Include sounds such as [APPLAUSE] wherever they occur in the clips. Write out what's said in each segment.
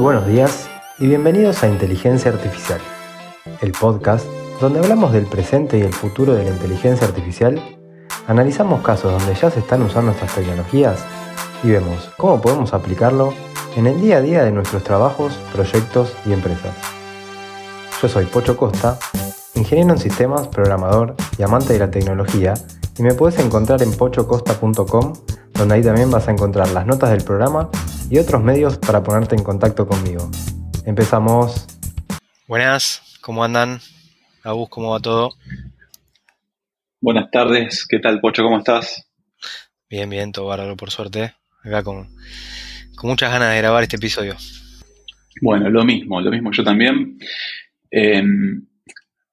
Buenos días y bienvenidos a Inteligencia Artificial, el podcast donde hablamos del presente y el futuro de la inteligencia artificial, analizamos casos donde ya se están usando estas tecnologías y vemos cómo podemos aplicarlo en el día a día de nuestros trabajos, proyectos y empresas. Yo soy Pocho Costa, ingeniero en sistemas, programador y amante de la tecnología, y me puedes encontrar en pochocosta.com, donde ahí también vas a encontrar las notas del programa y otros medios para ponerte en contacto conmigo. Empezamos. Buenas, ¿cómo andan? Agus, ¿cómo va todo? Buenas tardes, ¿qué tal Pocho? ¿Cómo estás? Bien, bien, todo bárbaro por suerte. Acá con, con muchas ganas de grabar este episodio. Bueno, lo mismo, lo mismo yo también. Em,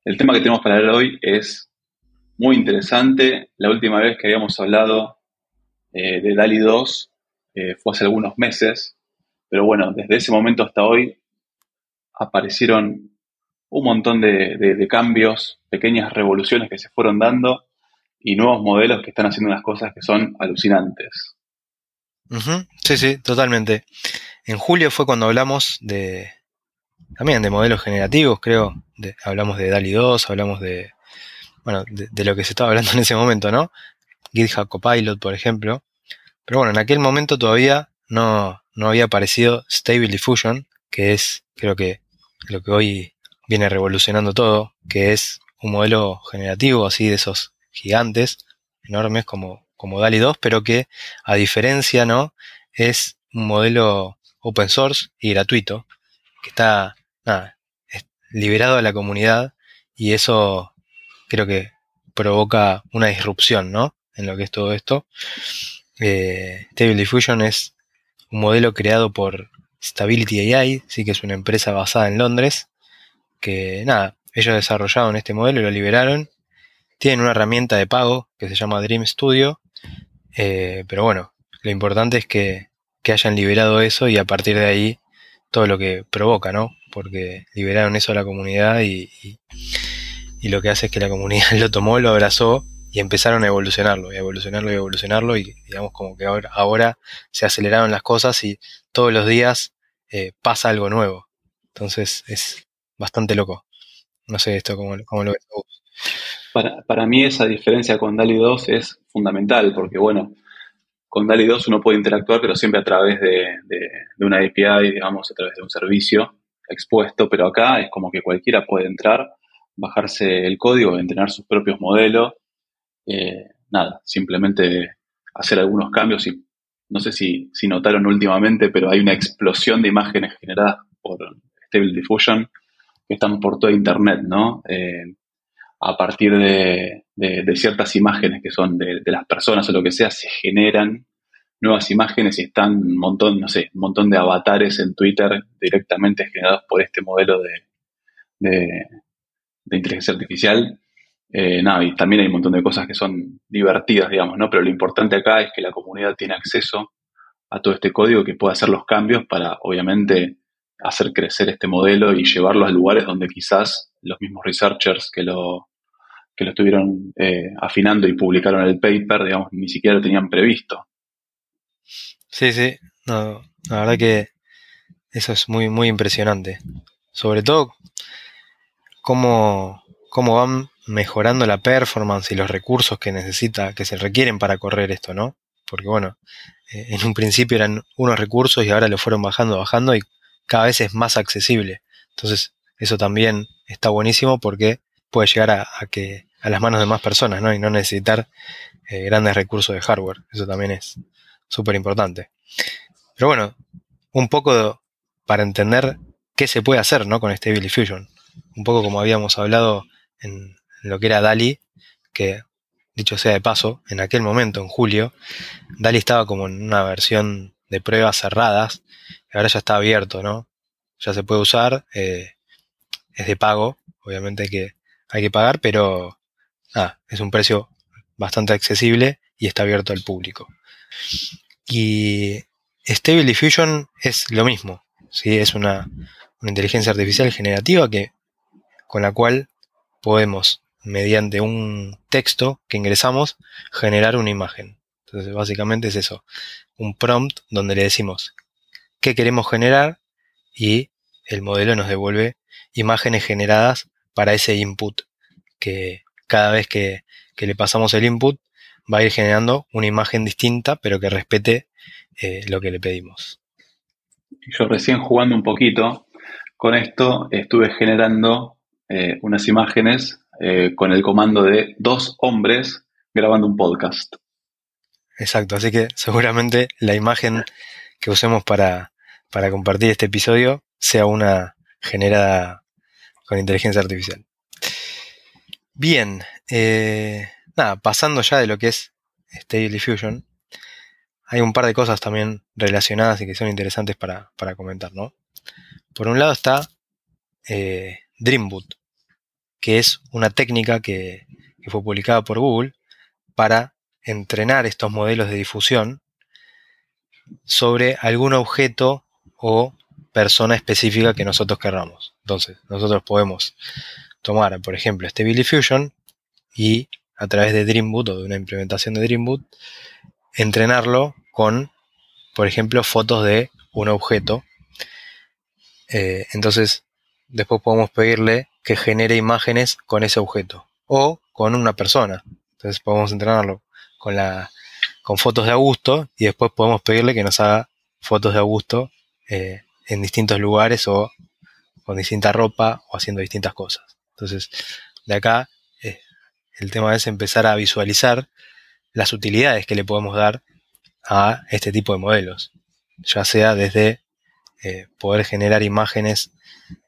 el tema que tenemos para ver hoy es muy interesante. La última vez que habíamos hablado eh, de DALI 2 eh, fue hace algunos meses, pero bueno, desde ese momento hasta hoy aparecieron un montón de, cambios, pequeñas revoluciones que se fueron dando y nuevos modelos que están haciendo unas cosas que son alucinantes. Sí, sí, totalmente. En julio fue cuando hablamos de también de modelos generativos, creo. hablamos de DALI 2, hablamos de bueno, de, lo que se estaba hablando en ese momento, ¿no? GitHub Copilot, por ejemplo. Pero bueno, en aquel momento todavía no, no había aparecido Stable Diffusion, que es, creo que, lo que hoy viene revolucionando todo, que es un modelo generativo así de esos gigantes, enormes como, como DALI 2, pero que a diferencia, ¿no? Es un modelo open source y gratuito, que está liberado a la comunidad y eso creo que provoca una disrupción, ¿no? En lo que es todo esto. Eh, Stable Diffusion es un modelo creado por Stability AI, sí que es una empresa basada en Londres, que nada, ellos desarrollaron este modelo y lo liberaron. Tienen una herramienta de pago que se llama Dream Studio, eh, pero bueno, lo importante es que, que hayan liberado eso y a partir de ahí todo lo que provoca, ¿no? Porque liberaron eso a la comunidad y, y lo que hace es que la comunidad [LAUGHS] lo tomó, lo abrazó y empezaron a evolucionarlo, y a evolucionarlo y a evolucionarlo y digamos como que ahora, ahora se aceleraron las cosas y todos los días eh, pasa algo nuevo. Entonces es bastante loco. No sé esto cómo, cómo lo ves Para, para mí esa diferencia con DALI 2 es fundamental porque bueno, con DALI 2 uno puede interactuar pero siempre a través de, de una API, digamos, a través de un servicio expuesto, pero acá es como que cualquiera puede entrar bajarse el código, entrenar sus propios modelos. Eh, nada, simplemente hacer algunos cambios y no sé si, si, notaron últimamente, pero hay una explosión de imágenes generadas por Stable Diffusion que están por toda Internet, ¿no? Eh, a partir de, ciertas imágenes que son de, las personas o lo que sea, se generan nuevas imágenes y están un montón, no sé, un montón de avatares en Twitter directamente generados por este modelo de, de inteligencia artificial. Eh, nada, y también hay un montón de cosas que son divertidas, digamos, ¿no? Pero lo importante acá es que la comunidad tiene acceso a todo este código que puede hacer los cambios para, obviamente, hacer crecer este modelo y llevarlo a lugares donde quizás los mismos researchers que lo, que lo estuvieron eh, afinando y publicaron el paper, digamos, ni siquiera lo tenían previsto. Sí, sí, la verdad que eso es muy, muy impresionante. Sobre todo cómo, cómo van mejorando la performance y los recursos que necesita, que se requieren para correr esto, ¿no? Porque bueno, eh, en un principio eran unos recursos y ahora lo fueron bajando, bajando y cada vez es más accesible. Entonces, eso también está buenísimo porque puede llegar a, que a las manos de más personas, ¿no? Y no necesitar eh, grandes recursos de hardware. Eso también es súper importante. Pero bueno, un poco para entender qué se puede hacer, ¿no? Con Stable Diffusion un poco como habíamos hablado en lo que era DALI, que dicho sea de paso, en aquel momento, en julio, DALI estaba como en una versión de pruebas cerradas, ahora ya está abierto, ¿no? Ya se puede usar, eh, es de pago, obviamente hay que, hay que pagar, pero es un precio bastante accesible y está abierto al público. Y Stable Diffusion es lo mismo, ¿sí? es una, una inteligencia artificial generativa que con la cual podemos, mediante un texto que ingresamos, generar una imagen. Entonces, básicamente es eso, un prompt donde le decimos qué queremos generar y el modelo nos devuelve imágenes generadas para ese input, que cada vez que, le pasamos el input va a ir generando una imagen distinta, pero que respete eh, lo que le pedimos. Yo recién jugando un poquito con esto, estuve generando eh, unas imágenes eh, con el comando de dos hombres grabando un podcast. Exacto, así que seguramente la imagen que usemos para, para compartir este episodio sea una generada con inteligencia artificial. Bien, eh, nada, pasando ya de lo que es Stable Diffusion, hay un par de cosas también relacionadas y que son interesantes para, comentar, ¿no? Por un lado está eh, Dreamboot, que es una técnica que, fue publicada por Google para entrenar estos modelos de difusión sobre algún objeto o persona específica que nosotros querramos. Entonces, nosotros podemos tomar, por ejemplo, este Billy y a través de Dreamboot o de una implementación de Dreamboot, entrenarlo con, por ejemplo, fotos de un objeto. Eh, entonces, después podemos pedirle que genere imágenes con ese objeto o con una persona. Entonces podemos entrenarlo con fotos de Augusto y después podemos pedirle que nos haga fotos de Augusto eh, en distintos lugares o con distinta ropa o haciendo distintas cosas. Entonces, de acá eh, el tema es empezar a visualizar las utilidades que le podemos dar a este tipo de modelos, ya sea desde eh, poder generar imágenes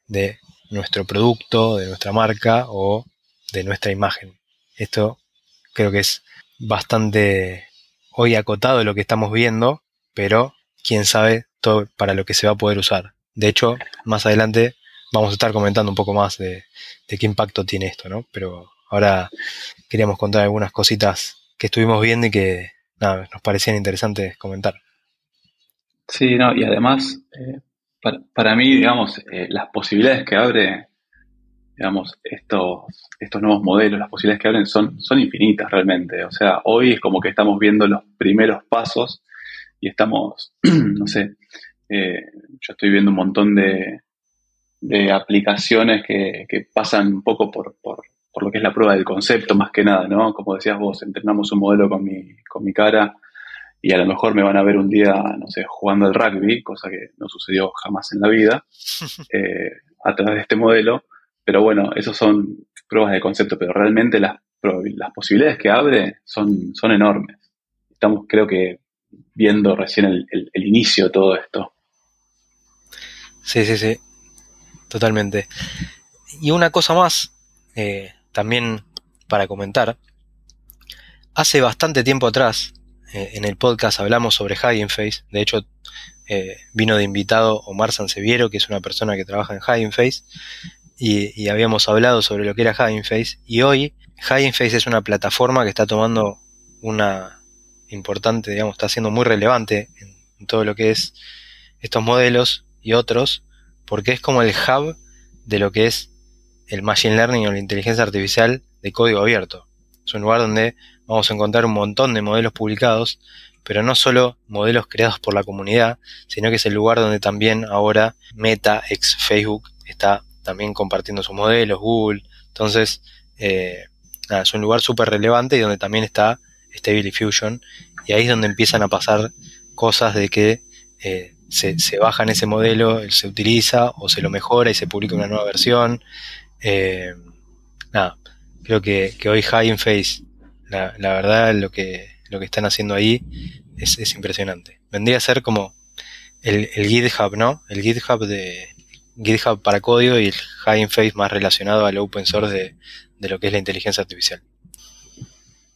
de nuestro producto, de nuestra marca o de nuestra imagen. Esto creo que es bastante hoy acotado lo que estamos viendo, pero quién sabe todo para lo que se va a poder usar. De hecho, más adelante vamos a estar comentando un poco más de, qué impacto tiene esto, ¿no? Pero ahora queríamos contar algunas cositas que estuvimos viendo y que nos parecían interesantes comentar. Sí, no, y además, eh, para, mí, digamos, eh, las posibilidades que abre, digamos, estos, estos nuevos modelos, las posibilidades que abren son, son infinitas realmente. O sea, hoy es como que estamos viendo los primeros pasos y estamos, [CLEARS THROAT] no sé, eh, yo estoy viendo un montón de, de aplicaciones que, pasan un poco por, por, lo que es la prueba del concepto, más que nada, ¿no? Como decías vos, entrenamos un modelo con mi, con mi cara y a lo mejor me van a ver un día, no sé, jugando al rugby, cosa que no sucedió jamás en la vida, [LAUGHS] eh, a través de este modelo. Pero bueno, esos son pruebas de concepto, pero realmente las, las posibilidades que abre son, son enormes. Estamos, creo que, viendo recién el, el inicio de todo esto. Sí, sí, sí. Totalmente. Y una cosa más, eh, también para comentar. Hace bastante tiempo atrás, eh, en el podcast hablamos sobre Hugging Face. De hecho, eh, vino de invitado Omar Sanseviero, que es una persona que trabaja en Hugging Face. Y, habíamos hablado sobre lo que era Hugging Face. Y hoy, Hugging Face es una plataforma que está tomando una importante, digamos, está siendo muy relevante en todo lo que es estos modelos y otros porque es como el hub de lo que es el Machine Learning o la inteligencia artificial de código abierto. Es un lugar donde vamos a encontrar un montón de modelos publicados, pero no solo modelos creados por la comunidad, sino que es el lugar donde también ahora Meta, ex Facebook, está también compartiendo sus modelos, Google. Entonces, eh, es un lugar súper relevante y donde también está Stable Fusion. Y ahí es donde empiezan a pasar cosas de que eh, se, se, baja en ese modelo, se utiliza o se lo mejora y se publica una nueva versión. Eh, nada, creo que, hoy High Face, la, verdad, lo que, lo que están haciendo ahí es, impresionante. Vendría a ser como el, GitHub, ¿no? El GitHub de GitHub para código y el High Face más relacionado al open source de, de lo que es la inteligencia artificial.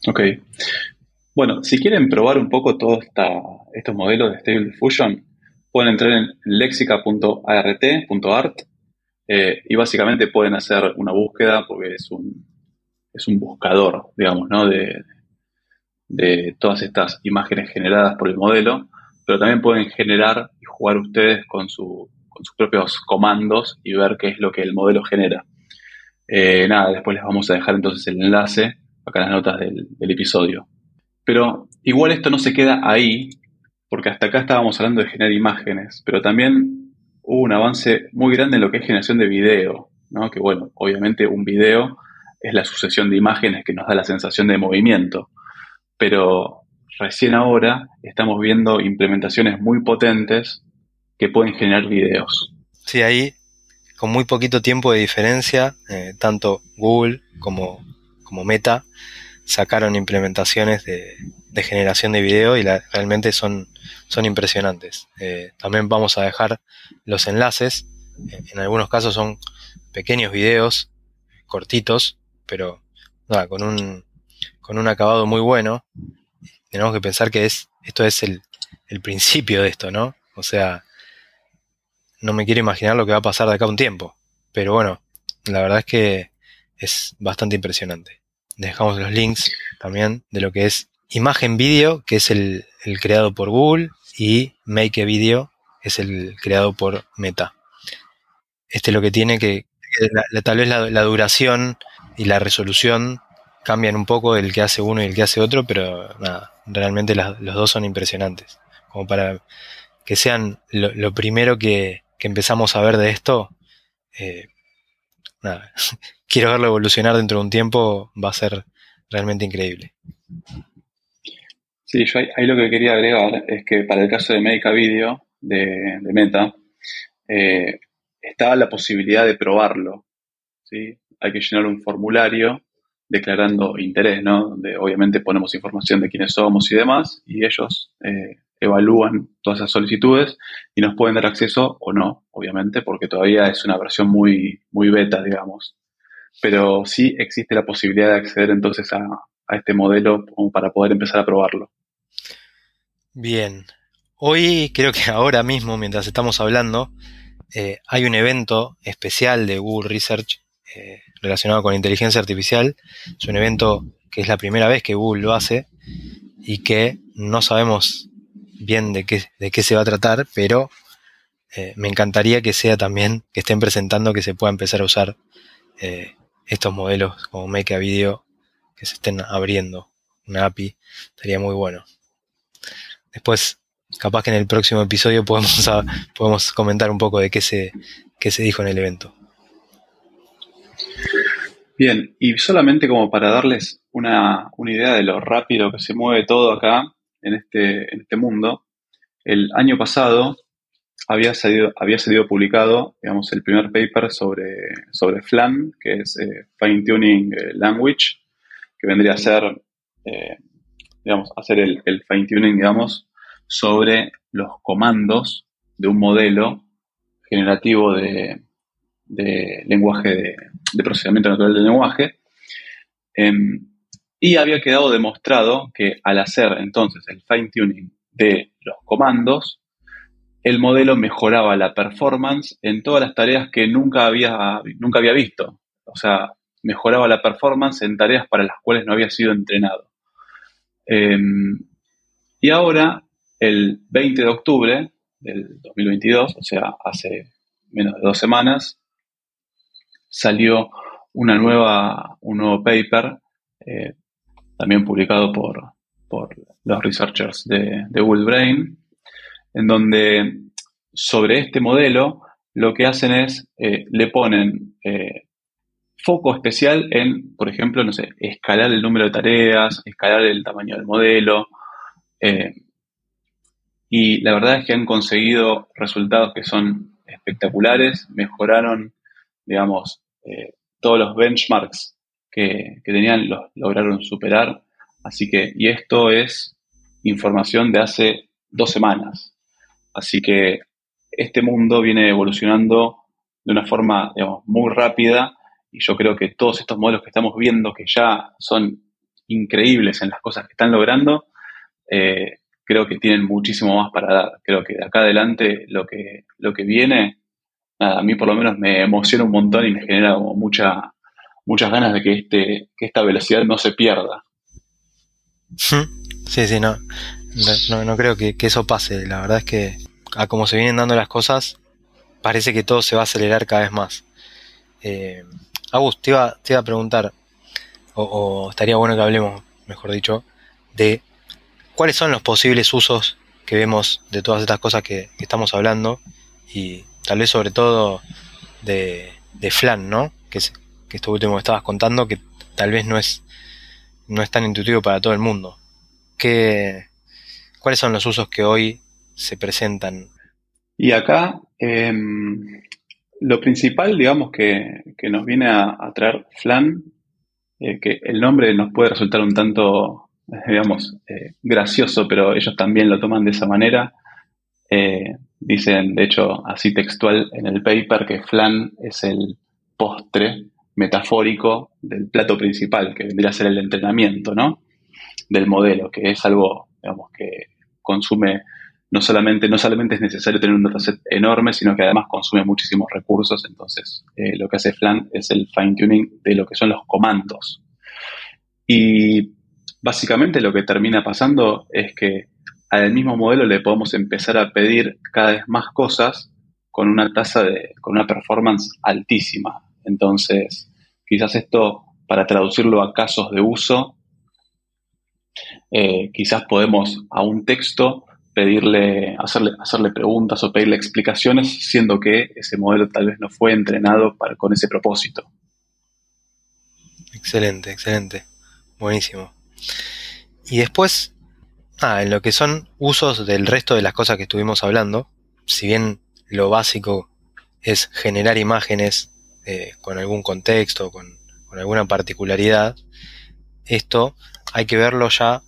Ok. Bueno, si quieren probar un poco todos estos modelos de Stable Diffusion, pueden entrar en lexica.art.art eh, y básicamente pueden hacer una búsqueda porque es un, es un buscador, digamos, ¿no? de, de todas estas imágenes generadas por el modelo, pero también pueden generar y jugar ustedes con, con sus propios comandos y ver qué es lo que el modelo genera. Eh, nada, después les vamos a dejar entonces el enlace acá en las notas del, del episodio. Pero igual esto no se queda ahí, porque hasta acá estábamos hablando de generar imágenes, pero también hubo un avance muy grande en lo que es generación de video, ¿no? Que bueno, obviamente un video es la sucesión de imágenes que nos da la sensación de movimiento, pero recién ahora estamos viendo implementaciones muy potentes que pueden generar videos. Sí, ahí con muy poquito tiempo de diferencia, eh, tanto Google como, como Meta sacaron implementaciones de, generación de video y realmente son, son impresionantes. Eh, también vamos a dejar los enlaces. En algunos casos son pequeños videos, cortitos, pero con, un, con un acabado muy bueno. Tenemos que pensar que es, esto es el, el principio de esto, ¿no? O sea, no me quiero imaginar lo que va a pasar de acá un tiempo. Pero bueno, la verdad es que es bastante impresionante. Dejamos los links también de lo que es Imagen Video, que es el, creado por Google, y Make Video, es el creado por Meta. Este es lo que tiene que, tal vez la, duración y la resolución cambian un poco el que hace uno y el que hace otro, pero nada, realmente los dos son impresionantes. Como para que sean lo primero que, empezamos a ver de esto, eh, [LAUGHS] quiero verlo evolucionar dentro de un tiempo, va a ser realmente increíble. Sí, yo ahí, lo que quería agregar es que para el caso de Medica Video, de, Meta, eh, está la posibilidad de probarlo. ¿sí? Hay que llenar un formulario declarando interés, ¿no? Donde obviamente ponemos información de quiénes somos y demás, y ellos eh, evalúan todas esas solicitudes y nos pueden dar acceso o no, obviamente, porque todavía es una versión muy, muy beta, digamos. Pero sí existe la posibilidad de acceder entonces a, este modelo para poder empezar a probarlo. Bien. Hoy creo que ahora mismo, mientras estamos hablando, eh, hay un evento especial de Google Research eh, relacionado con inteligencia artificial. Es un evento que es la primera vez que Google lo hace y que no sabemos bien de qué, se va a tratar, pero eh, me encantaría que sea también, que estén presentando que se pueda empezar a usar eh, estos modelos como Make a Video, que se estén abriendo una API, estaría muy bueno. Después, capaz que en el próximo episodio podemos, [LAUGHS] podemos comentar un poco de qué se, qué se dijo en el evento. Bien, y solamente como para darles una, una idea de lo rápido que se mueve todo acá, en este, en este mundo. El año pasado había salido, había salido publicado, digamos, el primer paper sobre, sobre FLAN, que es eh, Fine Tuning eh, Language, que vendría a ser, eh, digamos, hacer el, fine tuning, digamos, sobre los comandos de un modelo generativo de, lenguaje, de, de, procesamiento natural del lenguaje. Em, y había quedado demostrado que al hacer entonces el fine tuning de los comandos, el modelo mejoraba la performance en todas las tareas que nunca había, nunca había visto. O sea, mejoraba la performance en tareas para las cuales no había sido entrenado. Em, y ahora, el 20 de octubre del 2022, o sea, hace menos de dos semanas, salió una nueva, un nuevo paper eh, también publicado por, los researchers de, de Brain, en donde sobre este modelo lo que hacen es, eh, le ponen eh, foco especial en, por ejemplo, no sé, escalar el número de tareas, escalar el tamaño del modelo. Y la verdad es que han conseguido resultados que son espectaculares, mejoraron, digamos, todos los benchmarks que, tenían los lograron superar. Así que, y esto es información de hace dos semanas. Así que este mundo viene evolucionando de una forma muy rápida y yo creo que todos estos modelos que estamos viendo que ya son increíbles en las cosas que están logrando, eh, creo que tienen muchísimo más para dar. Creo que de acá adelante lo que, lo que viene, a mí por lo menos me emociona un montón y me genera muchas ganas de que, este, que esta velocidad no se pierda. Sí, sí, no. No, creo que, eso pase. La verdad es que a como se vienen dando las cosas, parece que todo se va a acelerar cada vez más. Eh, Agus, te iba, a preguntar, o, estaría bueno que hablemos, mejor dicho, de cuáles son los posibles usos que vemos de todas estas cosas que, estamos hablando y tal vez sobre todo de, Flan, ¿no? Que, es, que esto último que estabas contando, que tal vez no es, no es tan intuitivo para todo el mundo. ¿Qué, ¿Cuáles son los usos que hoy se presentan? Y acá, em, lo principal, digamos, que, nos viene a, traer Flan, eh, que el nombre nos puede resultar un tanto, [LAUGHS] digamos, eh, gracioso, pero ellos también lo toman de esa manera. Eh, dicen, de hecho, así textual en el paper, que flan es el postre metafórico del plato principal, que vendría a ser el entrenamiento, ¿no? Del modelo, que es algo, digamos, que consume no solamente, no solamente es necesario tener un dataset enorme, sino que además consume muchísimos recursos. Entonces, eh, lo que hace Flan es el fine-tuning de lo que son los comandos. Y básicamente lo que termina pasando es que al mismo modelo le podemos empezar a pedir cada vez más cosas con una tasa de, con una performance altísima. Entonces, quizás esto, para traducirlo a casos de uso, eh, quizás podemos a un texto pedirle, hacerle, hacerle preguntas o pedirle explicaciones, siendo que ese modelo tal vez no fue entrenado para, con ese propósito. Excelente, excelente. Buenísimo. Y después, ah, en lo que son usos del resto de las cosas que estuvimos hablando, si bien lo básico es generar imágenes eh, con algún contexto, con, con alguna particularidad, esto hay que verlo ya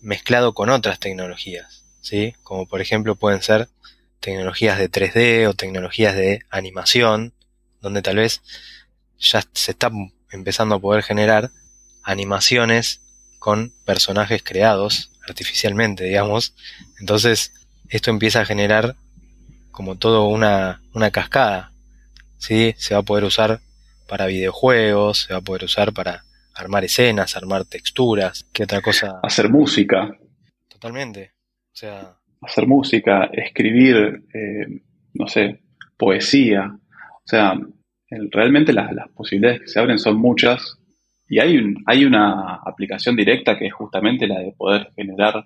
mezclado con otras tecnologías. Como por ejemplo pueden ser tecnologías de 3D o tecnologías de animación, donde tal vez ya se está empezando a poder generar animaciones con personajes creados artificialmente, digamos. Entonces, esto empieza a generar como todo una, una cascada, ¿sí? Se va a poder usar para videojuegos, se va a poder usar para armar escenas, armar texturas, ¿qué otra cosa? Hacer música. Totalmente sea... Hacer música, escribir, eh, no sé, poesía. O sea, realmente las, posibilidades que se abren son muchas y hay, un, hay una aplicación directa que es justamente la de poder generar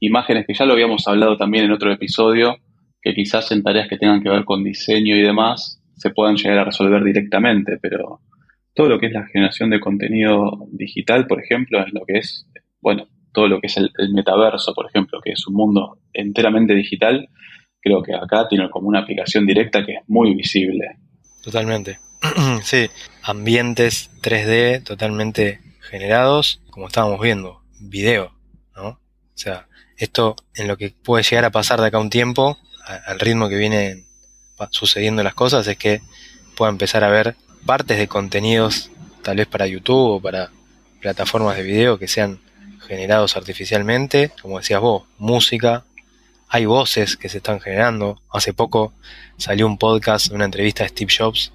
imágenes, que ya lo habíamos hablado también en otro episodio, que quizás en tareas que tengan que ver con diseño y demás se puedan llegar a resolver directamente, pero todo lo que es la generación de contenido digital, por ejemplo, es lo que es, bueno, todo lo que es el, metaverso, por ejemplo, que es un mundo enteramente digital, creo que acá tiene como una aplicación directa que es muy visible. Totalmente. [CLEARS THROAT] sí, ambientes 3D totalmente generados, como estábamos viendo, video, ¿no? O sea, esto en lo que puede llegar a pasar de acá a un tiempo, al ritmo que vienen sucediendo las cosas, es que pueda empezar a ver partes de contenidos, tal vez para YouTube o para plataformas de video que sean generados artificialmente, como decías vos, música, hay voces que se están generando. Hace poco salió un podcast, una entrevista de Steve Jobs,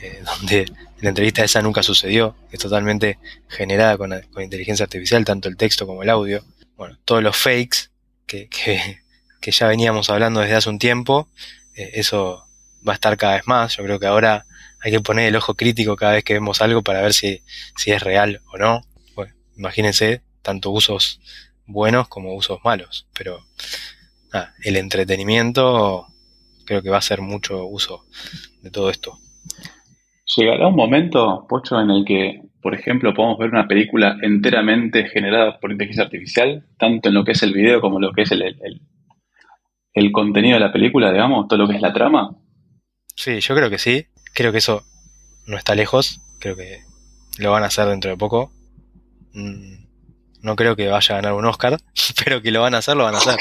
eh, [LAUGHS] donde la entrevista esa nunca sucedió, es totalmente generada con, inteligencia artificial, tanto el texto como el audio. Bueno, todos los fakes que, [LAUGHS] que, ya veníamos hablando desde hace un tiempo, eh, eso va a estar cada vez más. Yo creo que ahora hay que poner el ojo crítico cada vez que vemos algo para ver si, si es real o no. Bueno, imagínense tanto usos buenos como usos malos. Pero el entretenimiento creo que va a ser mucho uso de todo esto. Llegará un momento, Pocho, en el que, por ejemplo, podemos ver una película enteramente generada por inteligencia artificial, tanto en lo que es el video como en lo que es el, el contenido de la película, digamos, todo lo que es la trama. Sí, yo creo que sí. Creo que eso no está lejos. Creo que lo van a hacer dentro de poco. Mm, no creo que vaya a ganar un Oscar, pero que lo van a hacer, lo van a hacer.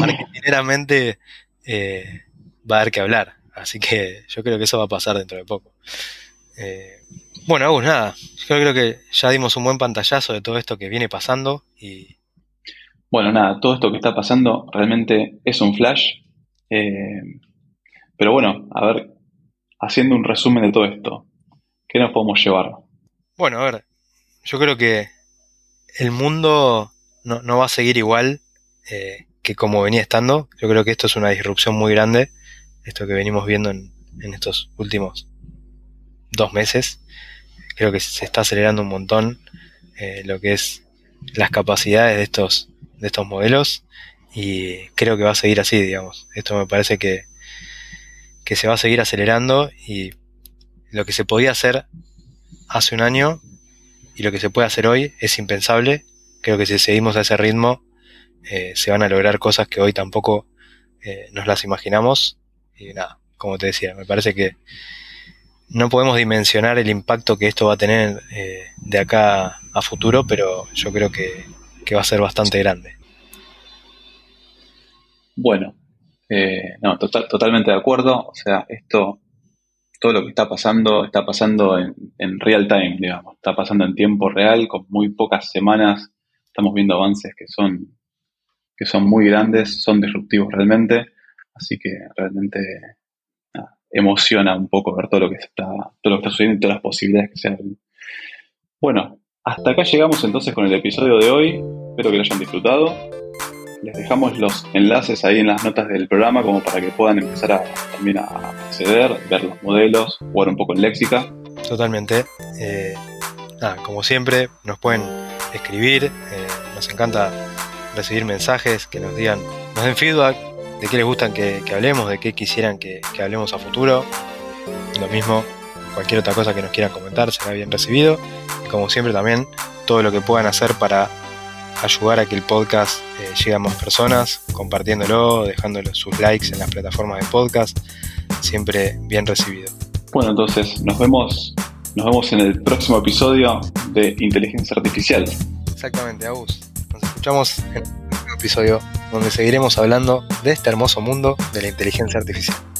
Marketingeramente eh, va a haber que hablar, así que yo creo que eso va a pasar dentro de poco. Eh, bueno, Agus, nada, yo creo que ya dimos un buen pantallazo de todo esto que viene pasando y... Bueno, nada, todo esto que está pasando realmente es un flash, eh, pero bueno, a ver, haciendo un resumen de todo esto, ¿qué nos podemos llevar? Bueno, a ver, yo creo que el mundo no, va a seguir igual eh, que como venía estando. Yo creo que esto es una disrupción muy grande, esto que venimos viendo en, estos últimos dos meses. Creo que se está acelerando un montón eh, lo que es las capacidades de estos, de estos modelos y creo que va a seguir así, digamos. Esto me parece que, que se va a seguir acelerando y lo que se podía hacer hace un año y lo que se puede hacer hoy es impensable. Creo que si seguimos a ese ritmo eh, se van a lograr cosas que hoy tampoco eh, nos las imaginamos. Y nada, como te decía, me parece que no podemos dimensionar el impacto que esto va a tener eh, de acá a futuro, pero yo creo que, va a ser bastante grande. Bueno, no, totalmente de acuerdo. O sea, esto todo lo que está pasando está pasando en, real time, digamos, está pasando en tiempo real, con muy pocas semanas estamos viendo avances que son, que son muy grandes, son disruptivos realmente, así que realmente emociona un poco ver todo lo que está, todo lo que está sucediendo y todas las posibilidades que se abren. Bueno, hasta acá llegamos entonces con el episodio de hoy, espero que lo hayan disfrutado. Les dejamos los enlaces ahí en las notas del programa como para que puedan empezar también a acceder, ver los modelos, jugar un poco en léxica. Totalmente. Eh, como siempre, nos pueden escribir. Eh, nos encanta recibir mensajes que nos digan, nos den feedback de qué les gustan que, hablemos, de qué quisieran que, que, hablemos a futuro. Lo mismo, cualquier otra cosa que nos quieran comentar será bien recibido. Y como siempre también, todo lo que puedan hacer para ayudar a que el podcast eh, llegue a más personas, compartiéndolo, dejándole sus likes en las plataformas de podcast, siempre bien recibido. Bueno, entonces nos vemos, nos vemos en el próximo episodio de Inteligencia Artificial. Exactamente, Agus. Nos escuchamos en episodio donde seguiremos hablando de este hermoso mundo de la inteligencia artificial.